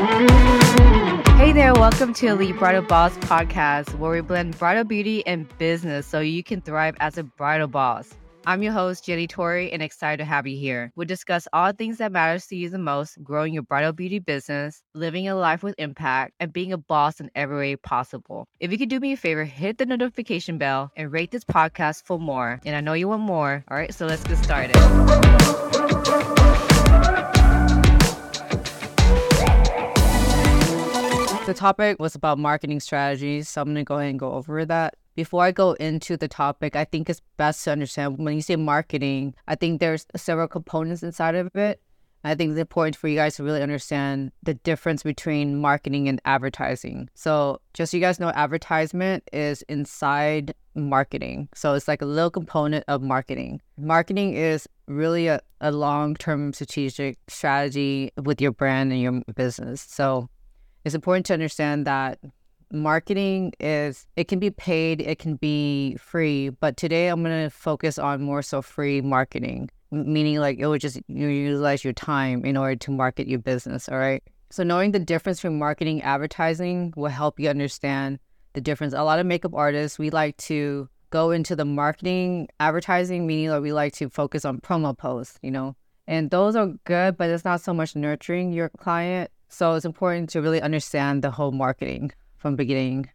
Hey there, welcome to Elite Bridal Boss podcast, where we blend bridal beauty and business so you can thrive as a bridal boss. I'm your host, Jenny Torrey, and excited to have you here. We'll discuss all things that matters to you the most, growing your bridal beauty business, living a life with impact, and being a boss in every way possible. If you could do me a favor, hit the notification bell and rate this podcast for more. And I know you want more. All right, so let's get started. The topic was about marketing strategies, so I'm gonna go ahead and go over that before I go into the topic, I think it's best to understand when you say marketing, I think there's several components inside of it. I think it's important for you guys to really understand the difference between marketing and advertising. So, just so you guys know, advertisement is inside marketing. So, it's like a little component of marketing. Marketing is really a, a long term strategic strategy with your brand and your business. So, it's important to understand that marketing is it can be paid, it can be free, but today I'm going to focus on more so free marketing, meaning like it would just you utilize your time in order to market your business, all right? So knowing the difference between marketing advertising will help you understand the difference. A lot of makeup artists, we like to go into the marketing advertising, meaning that we like to focus on promo posts, you know. And those are good, but it's not so much nurturing your client. So it's important to really understand the whole marketing from beginning.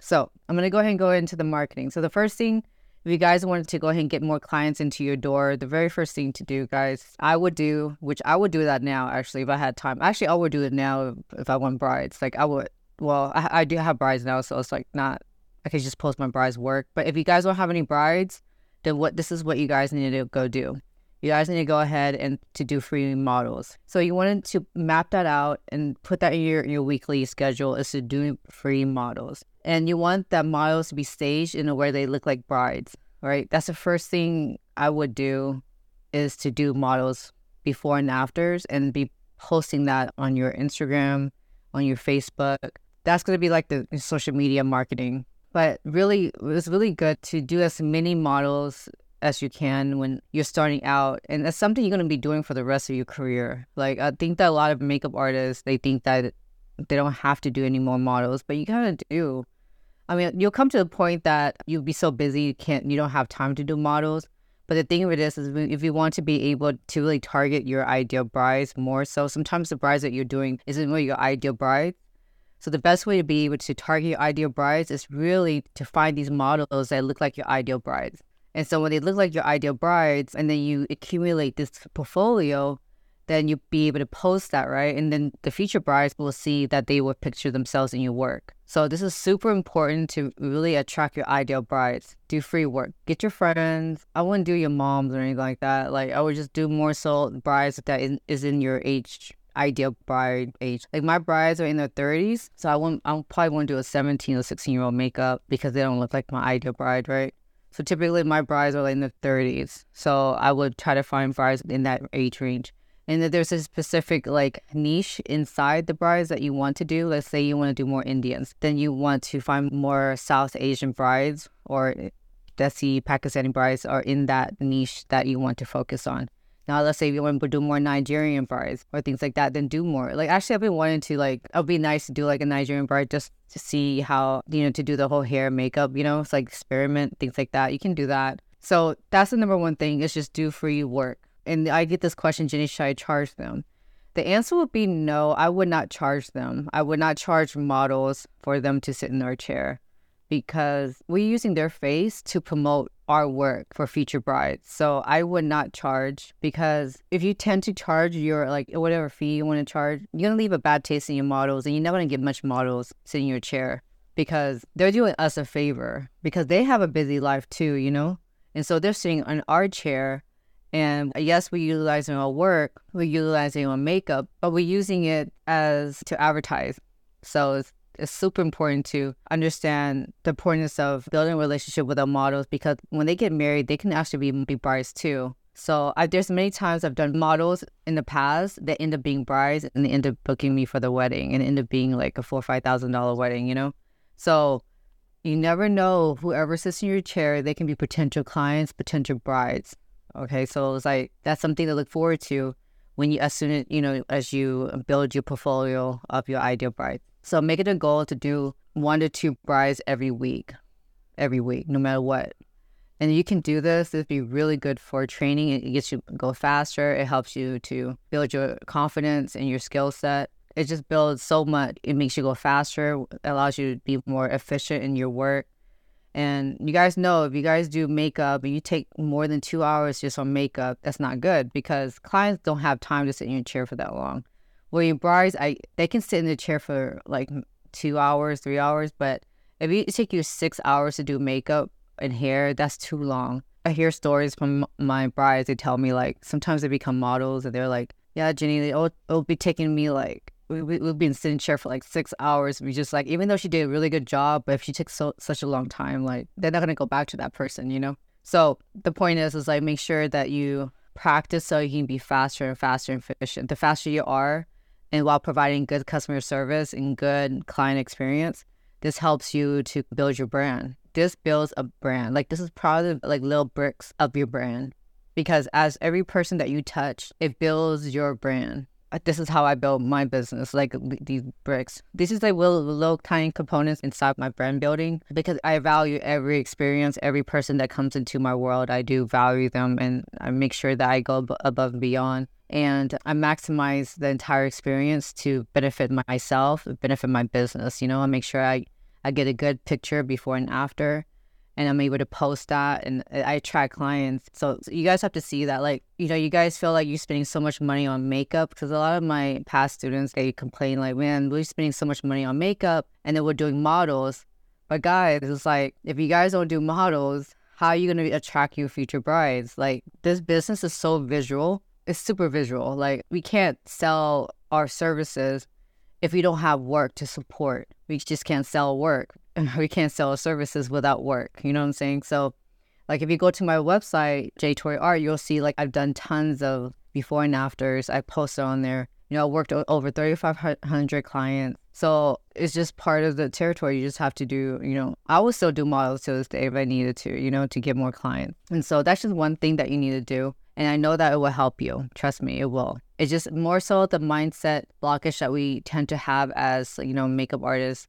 So I'm gonna go ahead and go into the marketing. So the first thing, if you guys wanted to go ahead and get more clients into your door, the very first thing to do, guys, I would do, which I would do that now actually if I had time. Actually, I would do it now if I want brides. Like I would. Well, I, I do have brides now, so it's like not. I could just post my brides' work. But if you guys don't have any brides, then what this is what you guys need to go do you guys need to go ahead and to do free models. So you wanted to map that out and put that in your, your weekly schedule is to do free models. And you want that models to be staged in a way they look like brides, right? That's the first thing I would do is to do models before and afters and be posting that on your Instagram, on your Facebook. That's going to be like the social media marketing. But really, it was really good to do as many models as you can when you're starting out and that's something you're going to be doing for the rest of your career. Like i think that a lot of makeup artists they think that they don't have to do any more models but you kind of do. I mean you'll come to the point that you'll be so busy you can't you don't have time to do models. But the thing with this is if you want to be able to really target your ideal brides more so sometimes the brides that you're doing isn't really your ideal bride. So the best way to be able to target your ideal brides is really to find these models that look like your ideal brides and so when they look like your ideal brides and then you accumulate this portfolio, then you'll be able to post that, right? And then the future brides will see that they will picture themselves in your work. So this is super important to really attract your ideal brides. Do free work. Get your friends. I wouldn't do your moms or anything like that. Like I would just do more so brides that is in your age ideal bride age. Like my brides are in their 30s, so I won't I probably won't do a 17 or 16 year old makeup because they don't look like my ideal bride, right? So typically my brides are like in the 30s. So I would try to find brides in that age range. And if there's a specific like niche inside the brides that you want to do, let's say you want to do more Indians, then you want to find more South Asian brides or eh, Desi Pakistani brides are in that niche that you want to focus on. Now, let's say you want to do more Nigerian brides or things like that, then do more. Like, actually, I've been wanting to, like, it would be nice to do, like, a Nigerian bride just to see how, you know, to do the whole hair makeup, you know, it's like experiment, things like that. You can do that. So that's the number one thing is just do free work. And I get this question, Jenny, should I charge them? The answer would be no, I would not charge them. I would not charge models for them to sit in their chair because we're using their face to promote our work for future brides. So I would not charge because if you tend to charge your like whatever fee you want to charge, you're gonna leave a bad taste in your models and you're never gonna get much models sitting in your chair because they're doing us a favor because they have a busy life too, you know? And so they're sitting on our chair and uh, yes, we're utilizing our work, we're utilizing our makeup, but we're using it as to advertise. So it's super important to understand the importance of building a relationship with our models because when they get married, they can actually be, be brides too. So I, there's many times I've done models in the past that end up being brides and they end up booking me for the wedding and end up being like a four or five thousand dollar wedding, you know. So you never know whoever sits in your chair, they can be potential clients, potential brides. Okay, so it's like that's something to look forward to when you as soon as you know as you build your portfolio of your ideal bride. So make it a goal to do one to two brides every week, every week, no matter what. And you can do this. It'd be really good for training. It gets you go faster. It helps you to build your confidence and your skill set. It just builds so much. It makes you go faster. Allows you to be more efficient in your work. And you guys know if you guys do makeup and you take more than two hours just on makeup, that's not good because clients don't have time to sit in your chair for that long. Well, your brides, I they can sit in the chair for like two hours, three hours, but if it take you six hours to do makeup and hair, that's too long. I hear stories from my brides. They tell me like sometimes they become models and they're like, "Yeah, Jenny, it'll, it'll be taking me like we, we've been sitting chair for like six hours. We just like, even though she did a really good job, but if she took so such a long time, like they're not gonna go back to that person, you know. So the point is, is like make sure that you practice so you can be faster and faster and efficient. The faster you are, and while providing good customer service and good client experience, this helps you to build your brand. This builds a brand. Like this is probably like little bricks of your brand, because as every person that you touch, it builds your brand Uh, this is how I build my business, like these bricks. This is like little, little tiny components inside my brand building because I value every experience, every person that comes into my world. I do value them and I make sure that I go above and beyond. And I maximize the entire experience to benefit myself, benefit my business. You know, I make sure I, I get a good picture before and after and I'm able to post that and I attract clients. So, you guys have to see that. Like, you know, you guys feel like you're spending so much money on makeup because a lot of my past students, they complain like, man, we're spending so much money on makeup and then we're doing models. But guys, it's like, if you guys don't do models, how are you going to attract your future brides? Like, this business is so visual. It's super visual. Like, we can't sell our services if we don't have work to support. We just can't sell work we can't sell services without work. You know what I'm saying? So, like if you go to my website, J Tori Art, you'll see like I've done tons of before and afters. I posted on there. You know, I worked over 3,500 clients. So it's just part of the territory. You just have to do, you know, I will still do models to this day if I needed to, you know, to get more clients. And so that's just one thing that you need to do. And I know that it will help you. Trust me, it will. It's just more so the mindset blockage that we tend to have as, you know, makeup artists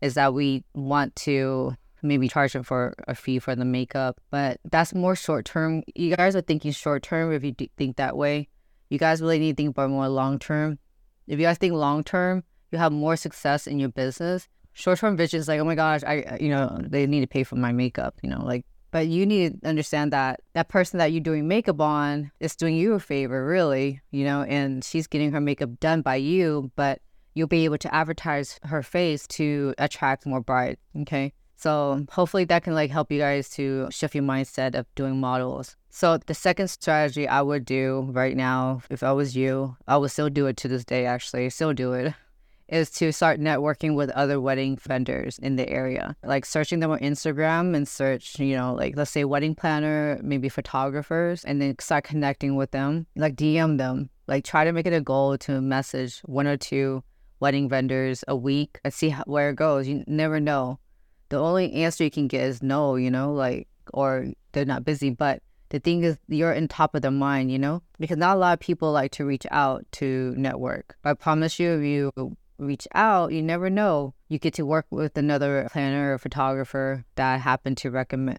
is that we want to maybe charge them for a fee for the makeup, but that's more short term. You guys are thinking short term if you think that way. You guys really need to think about more long term. If you guys think long term, you have more success in your business. Short term vision is like, oh my gosh, I you know they need to pay for my makeup, you know, like. But you need to understand that that person that you're doing makeup on is doing you a favor, really, you know, and she's getting her makeup done by you, but you'll be able to advertise her face to attract more brides. Okay. So hopefully that can like help you guys to shift your mindset of doing models. So the second strategy I would do right now, if I was you, I would still do it to this day actually, still do it, is to start networking with other wedding vendors in the area. Like searching them on Instagram and search, you know, like let's say wedding planner, maybe photographers, and then start connecting with them. Like DM them. Like try to make it a goal to message one or two wedding vendors a week and see how, where it goes. You never know. The only answer you can get is no, you know, like, or they're not busy. But the thing is, you're in top of their mind, you know, because not a lot of people like to reach out to network. I promise you, if you reach out, you never know. You get to work with another planner or photographer that happen to recommend.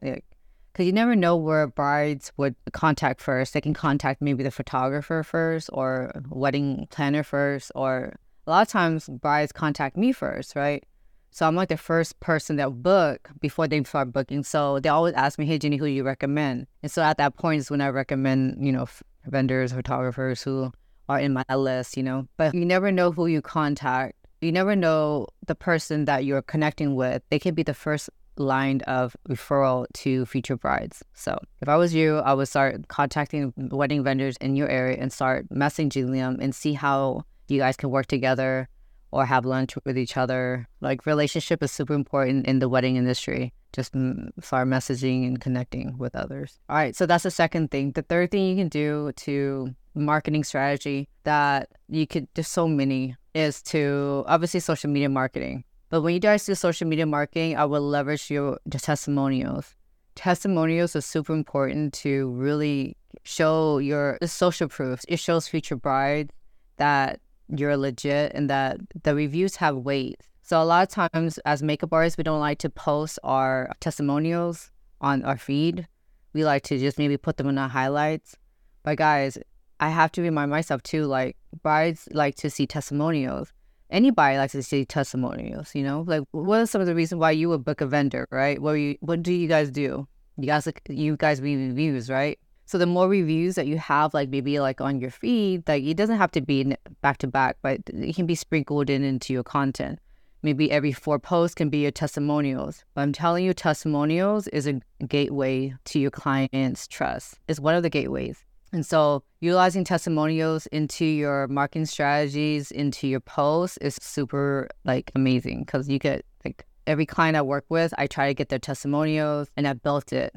Because you never know where brides would contact first. They can contact maybe the photographer first, or wedding planner first, or a lot of times brides contact me first, right? So I'm like the first person that book before they start booking. So they always ask me, "Hey, Jenny, who you recommend?" And so at that point is when I recommend, you know, vendors, photographers who are in my list, you know. But you never know who you contact. You never know the person that you're connecting with. They can be the first line of referral to future brides. So if I was you, I would start contacting wedding vendors in your area and start messaging them and see how you guys can work together or have lunch with each other. Like relationship is super important in the wedding industry. Just mm, start messaging and connecting with others. All right, so that's the second thing. The third thing you can do to marketing strategy that you could there's so many is to obviously social media marketing. But when you guys do social media marketing, I will leverage your testimonials testimonials are super important to really show your social proof. It shows future brides that you're legit and that the reviews have weight. So a lot of times as makeup artists, we don't like to post our testimonials on our feed. We like to just maybe put them in our highlights. But guys, I have to remind myself too, like brides like to see testimonials. Anybody likes to see testimonials, you know? Like what are some of the reasons why you would book a vendor, right? What you what do you guys do? You guys you guys read reviews, right? So the more reviews that you have, like maybe like on your feed, like it doesn't have to be back to back, but it can be sprinkled in into your content. Maybe every four posts can be your testimonials. But I'm telling you, testimonials is a gateway to your client's trust. It's one of the gateways. And so utilizing testimonials into your marketing strategies, into your posts is super like amazing because you get like every client I work with, I try to get their testimonials and I built it.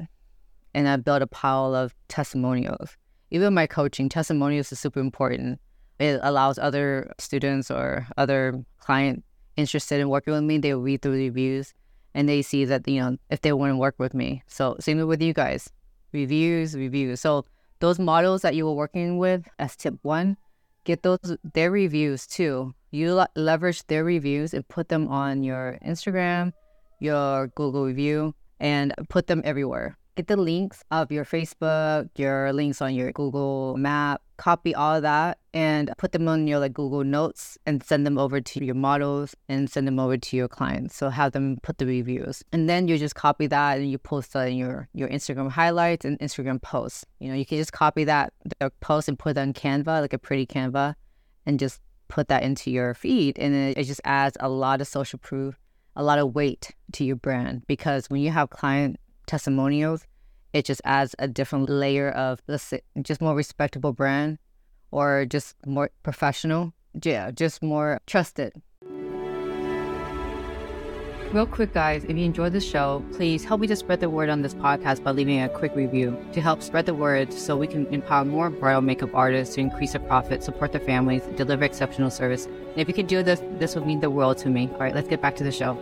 And I built a pile of testimonials. Even my coaching, testimonials is super important. It allows other students or other client interested in working with me, they read through the reviews and they see that, you know, if they want to work with me. So same with you guys. Reviews, reviews. So those models that you were working with as tip one, get those their reviews too. You leverage their reviews and put them on your Instagram, your Google review, and put them everywhere get the links of your Facebook, your links on your Google Map, copy all of that and put them on your like Google Notes and send them over to your models and send them over to your clients. So have them put the reviews. And then you just copy that and you post that in your, your Instagram highlights and Instagram posts. You know, you can just copy that the post and put it on Canva, like a pretty Canva, and just put that into your feed. And it, it just adds a lot of social proof, a lot of weight to your brand because when you have client testimonials, it just adds a different layer of let's say, just more respectable brand or just more professional. Yeah, just more trusted. Real quick, guys, if you enjoyed the show, please help me to spread the word on this podcast by leaving a quick review to help spread the word so we can empower more bridal makeup artists to increase their profit, support their families, deliver exceptional service. And if you could do this, this would mean the world to me. All right, let's get back to the show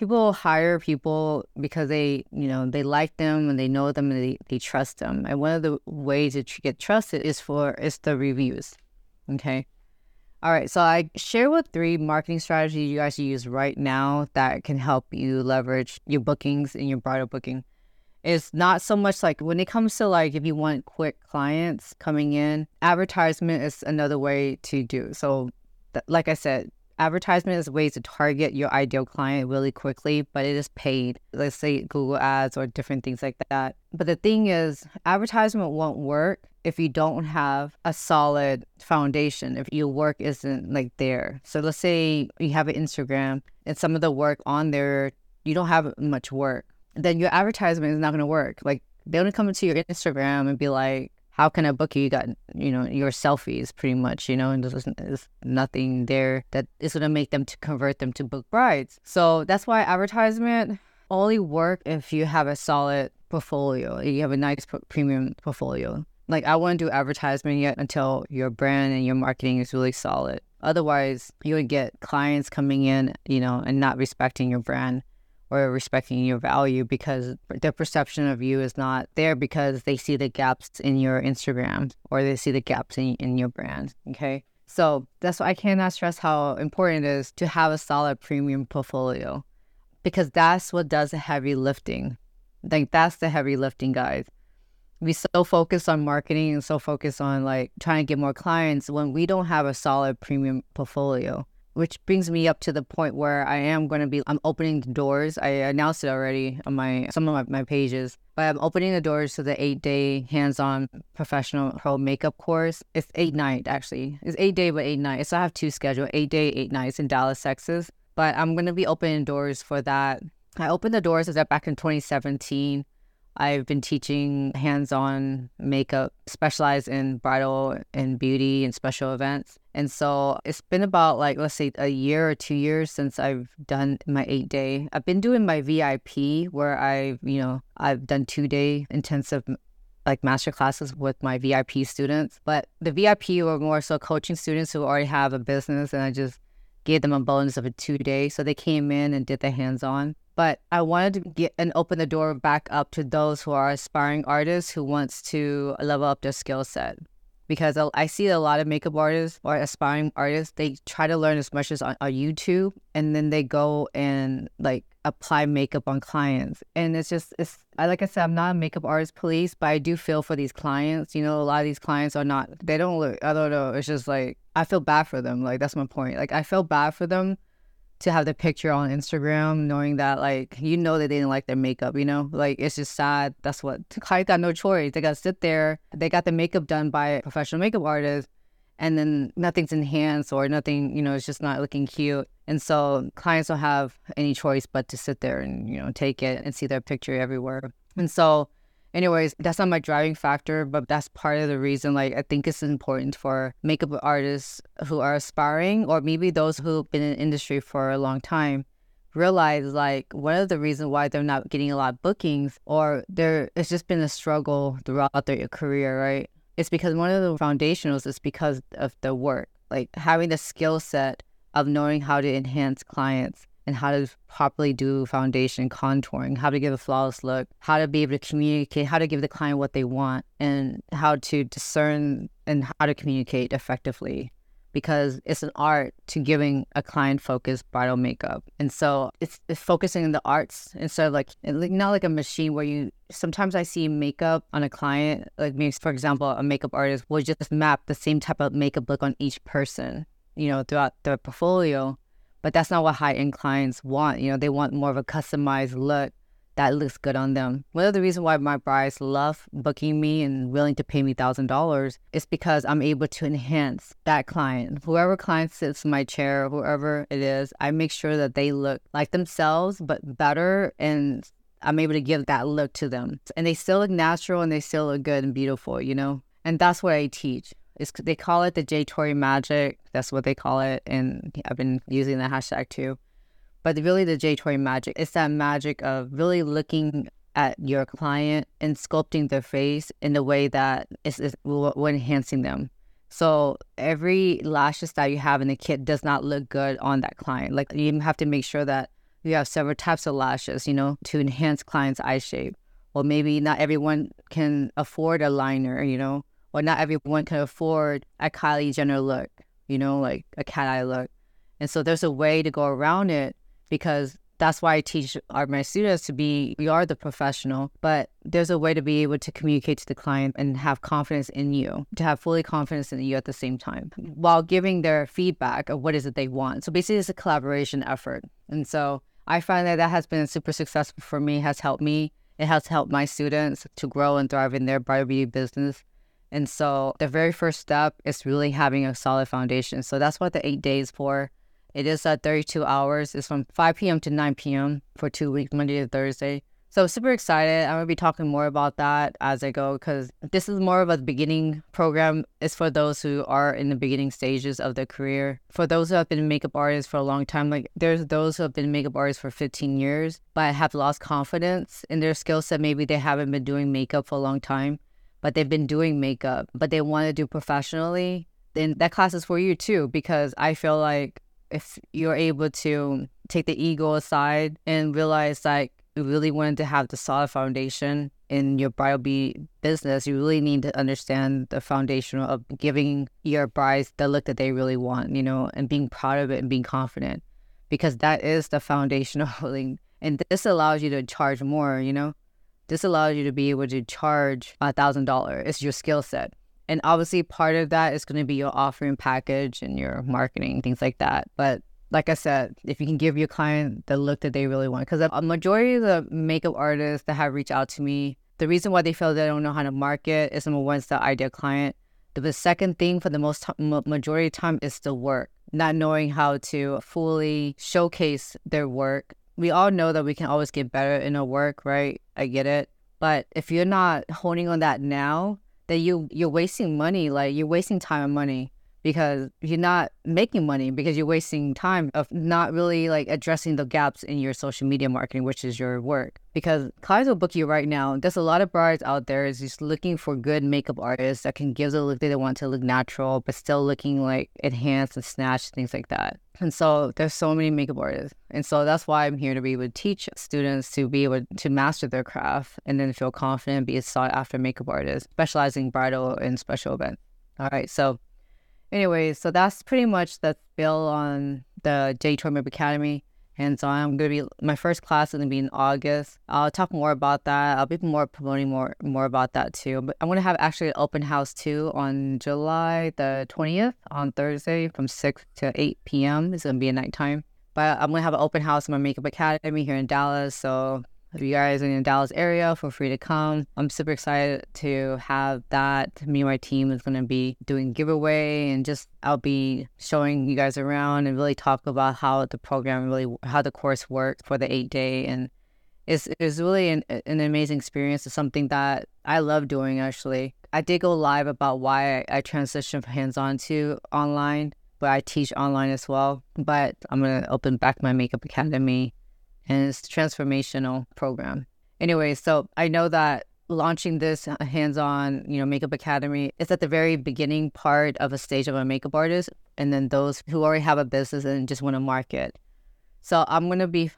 people hire people because they, you know, they like them and they know them and they, they trust them. And one of the ways to get trusted is for is the reviews. Okay. All right. So I share what three marketing strategies you guys use right now that can help you leverage your bookings and your bridal booking. It's not so much like when it comes to like if you want quick clients coming in, advertisement is another way to do. So, th- like I said, advertisement is ways to target your ideal client really quickly, but it is paid. Let's say Google ads or different things like that. But the thing is, advertisement won't work if you don't have a solid foundation, if your work isn't like there. So let's say you have an Instagram and some of the work on there, you don't have much work, then your advertisement is not going to work. Like they only come into your Instagram and be like, how can I book you? You got, you know, your selfies pretty much, you know, and there's, there's nothing there that is going to make them to convert them to book brides. So that's why advertisement only work if you have a solid portfolio. You have a nice premium portfolio. Like I wouldn't do advertisement yet until your brand and your marketing is really solid. Otherwise, you would get clients coming in, you know, and not respecting your brand or respecting your value because their perception of you is not there because they see the gaps in your Instagram or they see the gaps in, in your brand. Okay. So that's why I cannot stress how important it is to have a solid premium portfolio because that's what does the heavy lifting. Like that's the heavy lifting, guys. We so focus on marketing and so focus on like trying to get more clients when we don't have a solid premium portfolio which brings me up to the point where I am going to be I'm opening the doors. I announced it already on my some of my, my pages, but I'm opening the doors to the eight day hands-on professional pro makeup course. It's eight night actually. It's eight day but eight night. So I have two scheduled, eight day, eight nights in Dallas, Texas. But I'm going to be opening doors for that. I opened the doors as that back in 2017. I've been teaching hands on makeup, specialized in bridal and beauty and special events. And so it's been about like, let's say a year or two years since I've done my eight day. I've been doing my VIP where I've, you know, I've done two day intensive like master classes with my VIP students. But the VIP were more so coaching students who already have a business and I just gave them a bonus of a two day. So they came in and did the hands on. But I wanted to get and open the door back up to those who are aspiring artists who wants to level up their skill set because I see a lot of makeup artists or aspiring artists, they try to learn as much as on, on, YouTube and then they go and like apply makeup on clients. And it's just, it's, I, like I said, I'm not a makeup artist police, but I do feel for these clients. You know, a lot of these clients are not, they don't look, I don't know. It's just like, I feel bad for them. Like, that's my point. Like, I feel bad for them to have the picture on Instagram, knowing that like you know that they didn't like their makeup, you know, like it's just sad. That's what client got no choice. They got to sit there. They got the makeup done by a professional makeup artist, and then nothing's enhanced or nothing, you know, it's just not looking cute. And so clients don't have any choice but to sit there and you know take it and see their picture everywhere. And so anyways, that's not my driving factor, but that's part of the reason. Like, I think it's important for makeup artists who are aspiring, or maybe those who've been in industry for a long time, realize like one of the reasons why they're not getting a lot of bookings, or there it's just been a struggle throughout their career, right? It's because one of the foundationals is because of the work, like having the skill set of knowing how to enhance clients and how to properly do foundation contouring, how to give a flawless look, how to be able to communicate, how to give the client what they want, and how to discern and how to communicate effectively. Because it's an art to giving a client focused bridal makeup. And so it's, it's focusing on the arts instead of like, not like a machine where you sometimes I see makeup on a client, like maybe, for example, a makeup artist will just map the same type of makeup look on each person, you know, throughout their portfolio but that's not what high end clients want. You know, they want more of a customized look that looks good on them. One of the reasons why my brides love booking me and willing to pay me thousand dollars is because I'm able to enhance that client. Whoever client sits in my chair, whoever it is, I make sure that they look like themselves but better and I'm able to give that look to them. And they still look natural and they still look good and beautiful, you know? And that's what I teach. It's, they call it the J Tori magic. That's what they call it, and I've been using the hashtag too. But really, the J Tori magic is that magic of really looking at your client and sculpting their face in a way that is, is will, enhancing them. So every lashes that you have in the kit does not look good on that client. Like you have to make sure that you have several types of lashes, you know, to enhance client's eye shape. Or maybe not everyone can afford a liner, you know, or not everyone can afford a Kylie Jenner look, you know, like a cat eye look. And so there's a way to go around it because that's why I teach our my students to be we are the professional, but there's a way to be able to communicate to the client and have confidence in you, to have fully confidence in you at the same time, while giving their feedback of what is it they want. So basically, it's a collaboration effort, and so I find that that has been super successful for me. Has helped me. It has helped my students to grow and thrive in their beauty business. And so the very first step is really having a solid foundation. So that's what the eight days for. It is at 32 hours. It's from 5 p.m. to 9 p.m. for two weeks, Monday to Thursday. So super excited. I'm gonna be talking more about that as I go because this is more of a beginning program. It's for those who are in the beginning stages of their career. For those who have been makeup artists for a long time, like there's those who have been makeup artists for 15 years, but have lost confidence in their skill set. Maybe they haven't been doing makeup for a long time but they've been doing makeup, but they want to do professionally, then that class is for you too. Because I feel like if you're able to take the ego aside and realize like you really wanted to have the solid foundation in your bridal business, you really need to understand the foundation of giving your brides the look that they really want, you know, and being proud of it and being confident. Because that is the foundation of really and this allows you to charge more, you know. This allows you to be able to charge a thousand dollars. It's your skill set. And obviously part of that is going to be your offering package and your marketing, things like that. But like I said, if you can give your client the look that they really want, because a majority of the makeup artists that have reached out to me, the reason why they feel they don't know how to market is number one, it's the ideal client. The second thing for the most t- majority of time is the work, not knowing how to fully showcase their work we all know that we can always get better in our work, right? I get it. But if you're not honing on that now, then you you're wasting money, like you're wasting time and money because you're not making money because you're wasting time of not really like addressing the gaps in your social media marketing, which is your work. Because clients will book you right now. There's a lot of brides out there is just looking for good makeup artists that can give the look they want to look natural, but still looking like enhanced and snatched, things like that. And so there's so many makeup artists. And so that's why I'm here to be able to teach students to be able to master their craft and then feel confident, be a sought after makeup artist, specializing bridal and special events. All right. So Anyways, so that's pretty much the spill on the J Tori Academy. And so I'm gonna be my first class is gonna be in August. I'll talk more about that. I'll be more promoting more more about that too. But I'm gonna have actually an open house too on July the 20th on Thursday from 6 to 8 p.m. It's gonna be a nighttime. But I'm gonna have an open house in my makeup academy here in Dallas. So if you guys are in the Dallas area, feel free to come. I'm super excited to have that. Me and my team is going to be doing giveaway and just I'll be showing you guys around and really talk about how the program really, how the course works for the eight day. And it's, it's really an, an amazing experience. It's something that I love doing actually. I did go live about why I, transitioned from hands on to online, but I teach online as well. But I'm going to open back my makeup academy and it's a transformational program. Anyway, so I know that launching this uh, hands-on, you know, makeup academy is at the very beginning part of a stage of a makeup artist, and then those who already have a business and just want to market. So I'm gonna be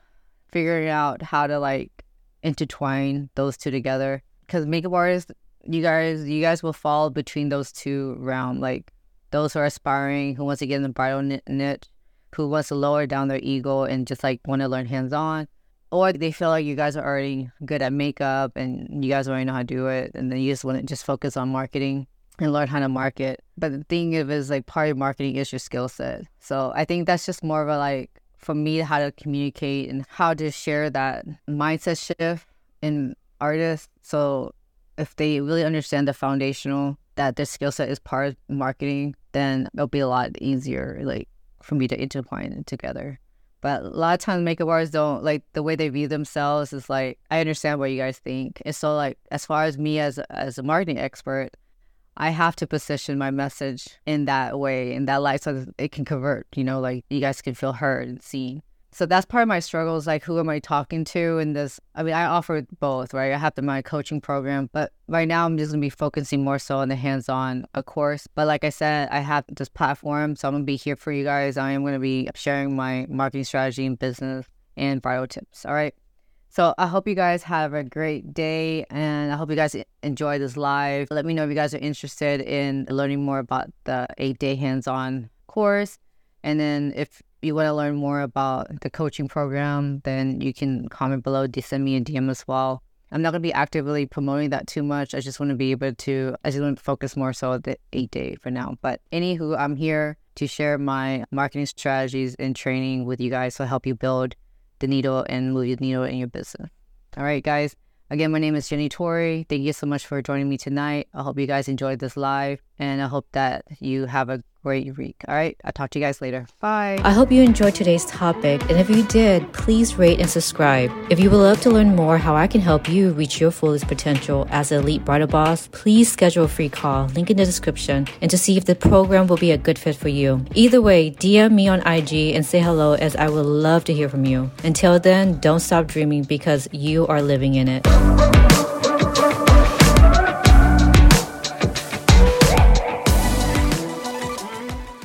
figuring out how to like intertwine those two together because makeup artists, you guys, you guys will fall between those two realms, like those who are aspiring, who wants to get in the bridal niche, who wants to lower down their ego and just like want to learn hands on. Or they feel like you guys are already good at makeup and you guys already know how to do it. And then you just want to just focus on marketing and learn how to market. But the thing of is like part of marketing is your skill set. So I think that's just more of a like for me how to communicate and how to share that mindset shift in artists. So if they really understand the foundational that their skill set is part of marketing, then it'll be a lot easier. Like for me to intertwine together. But a lot of times makeup artists don't like the way they view themselves is like I understand what you guys think. And so like as far as me as as a marketing expert, I have to position my message in that way, in that light so that it can convert, you know, like you guys can feel heard and seen so that's part of my struggles like who am i talking to in this i mean i offer both right i have the, my coaching program but right now i'm just to be focusing more so on the hands-on of course but like i said i have this platform so i'm to be here for you guys i am to be sharing my marketing strategy and business and bio tips all right so I hope you guys have a great day and I hope you guys enjoy this live. Let me know if you guys are interested in learning more about the eight day hands on course. And then if you want to learn more about the coaching program, then you can comment below, send me a DM as well. I'm not going to be actively promoting that too much. I just want to be able to, I just want to focus more so the eight day for now. But anywho, I'm here to share my marketing strategies and training with you guys to help you build the needle and move the needle in your business. All right, guys. Again, my name is Jenny Torrey. Thank you so much for joining me tonight. I hope you guys enjoyed this live and I hope that you have a great week. All right, I'll talk to you guys later. Bye. I hope you enjoyed today's topic, and if you did, please rate and subscribe. If you would love to learn more how I can help you reach your fullest potential as an elite bridal boss, please schedule a free call, link in the description, and to see if the program will be a good fit for you. Either way, DM me on IG and say hello as I would love to hear from you. Until then, don't stop dreaming because you are living in it.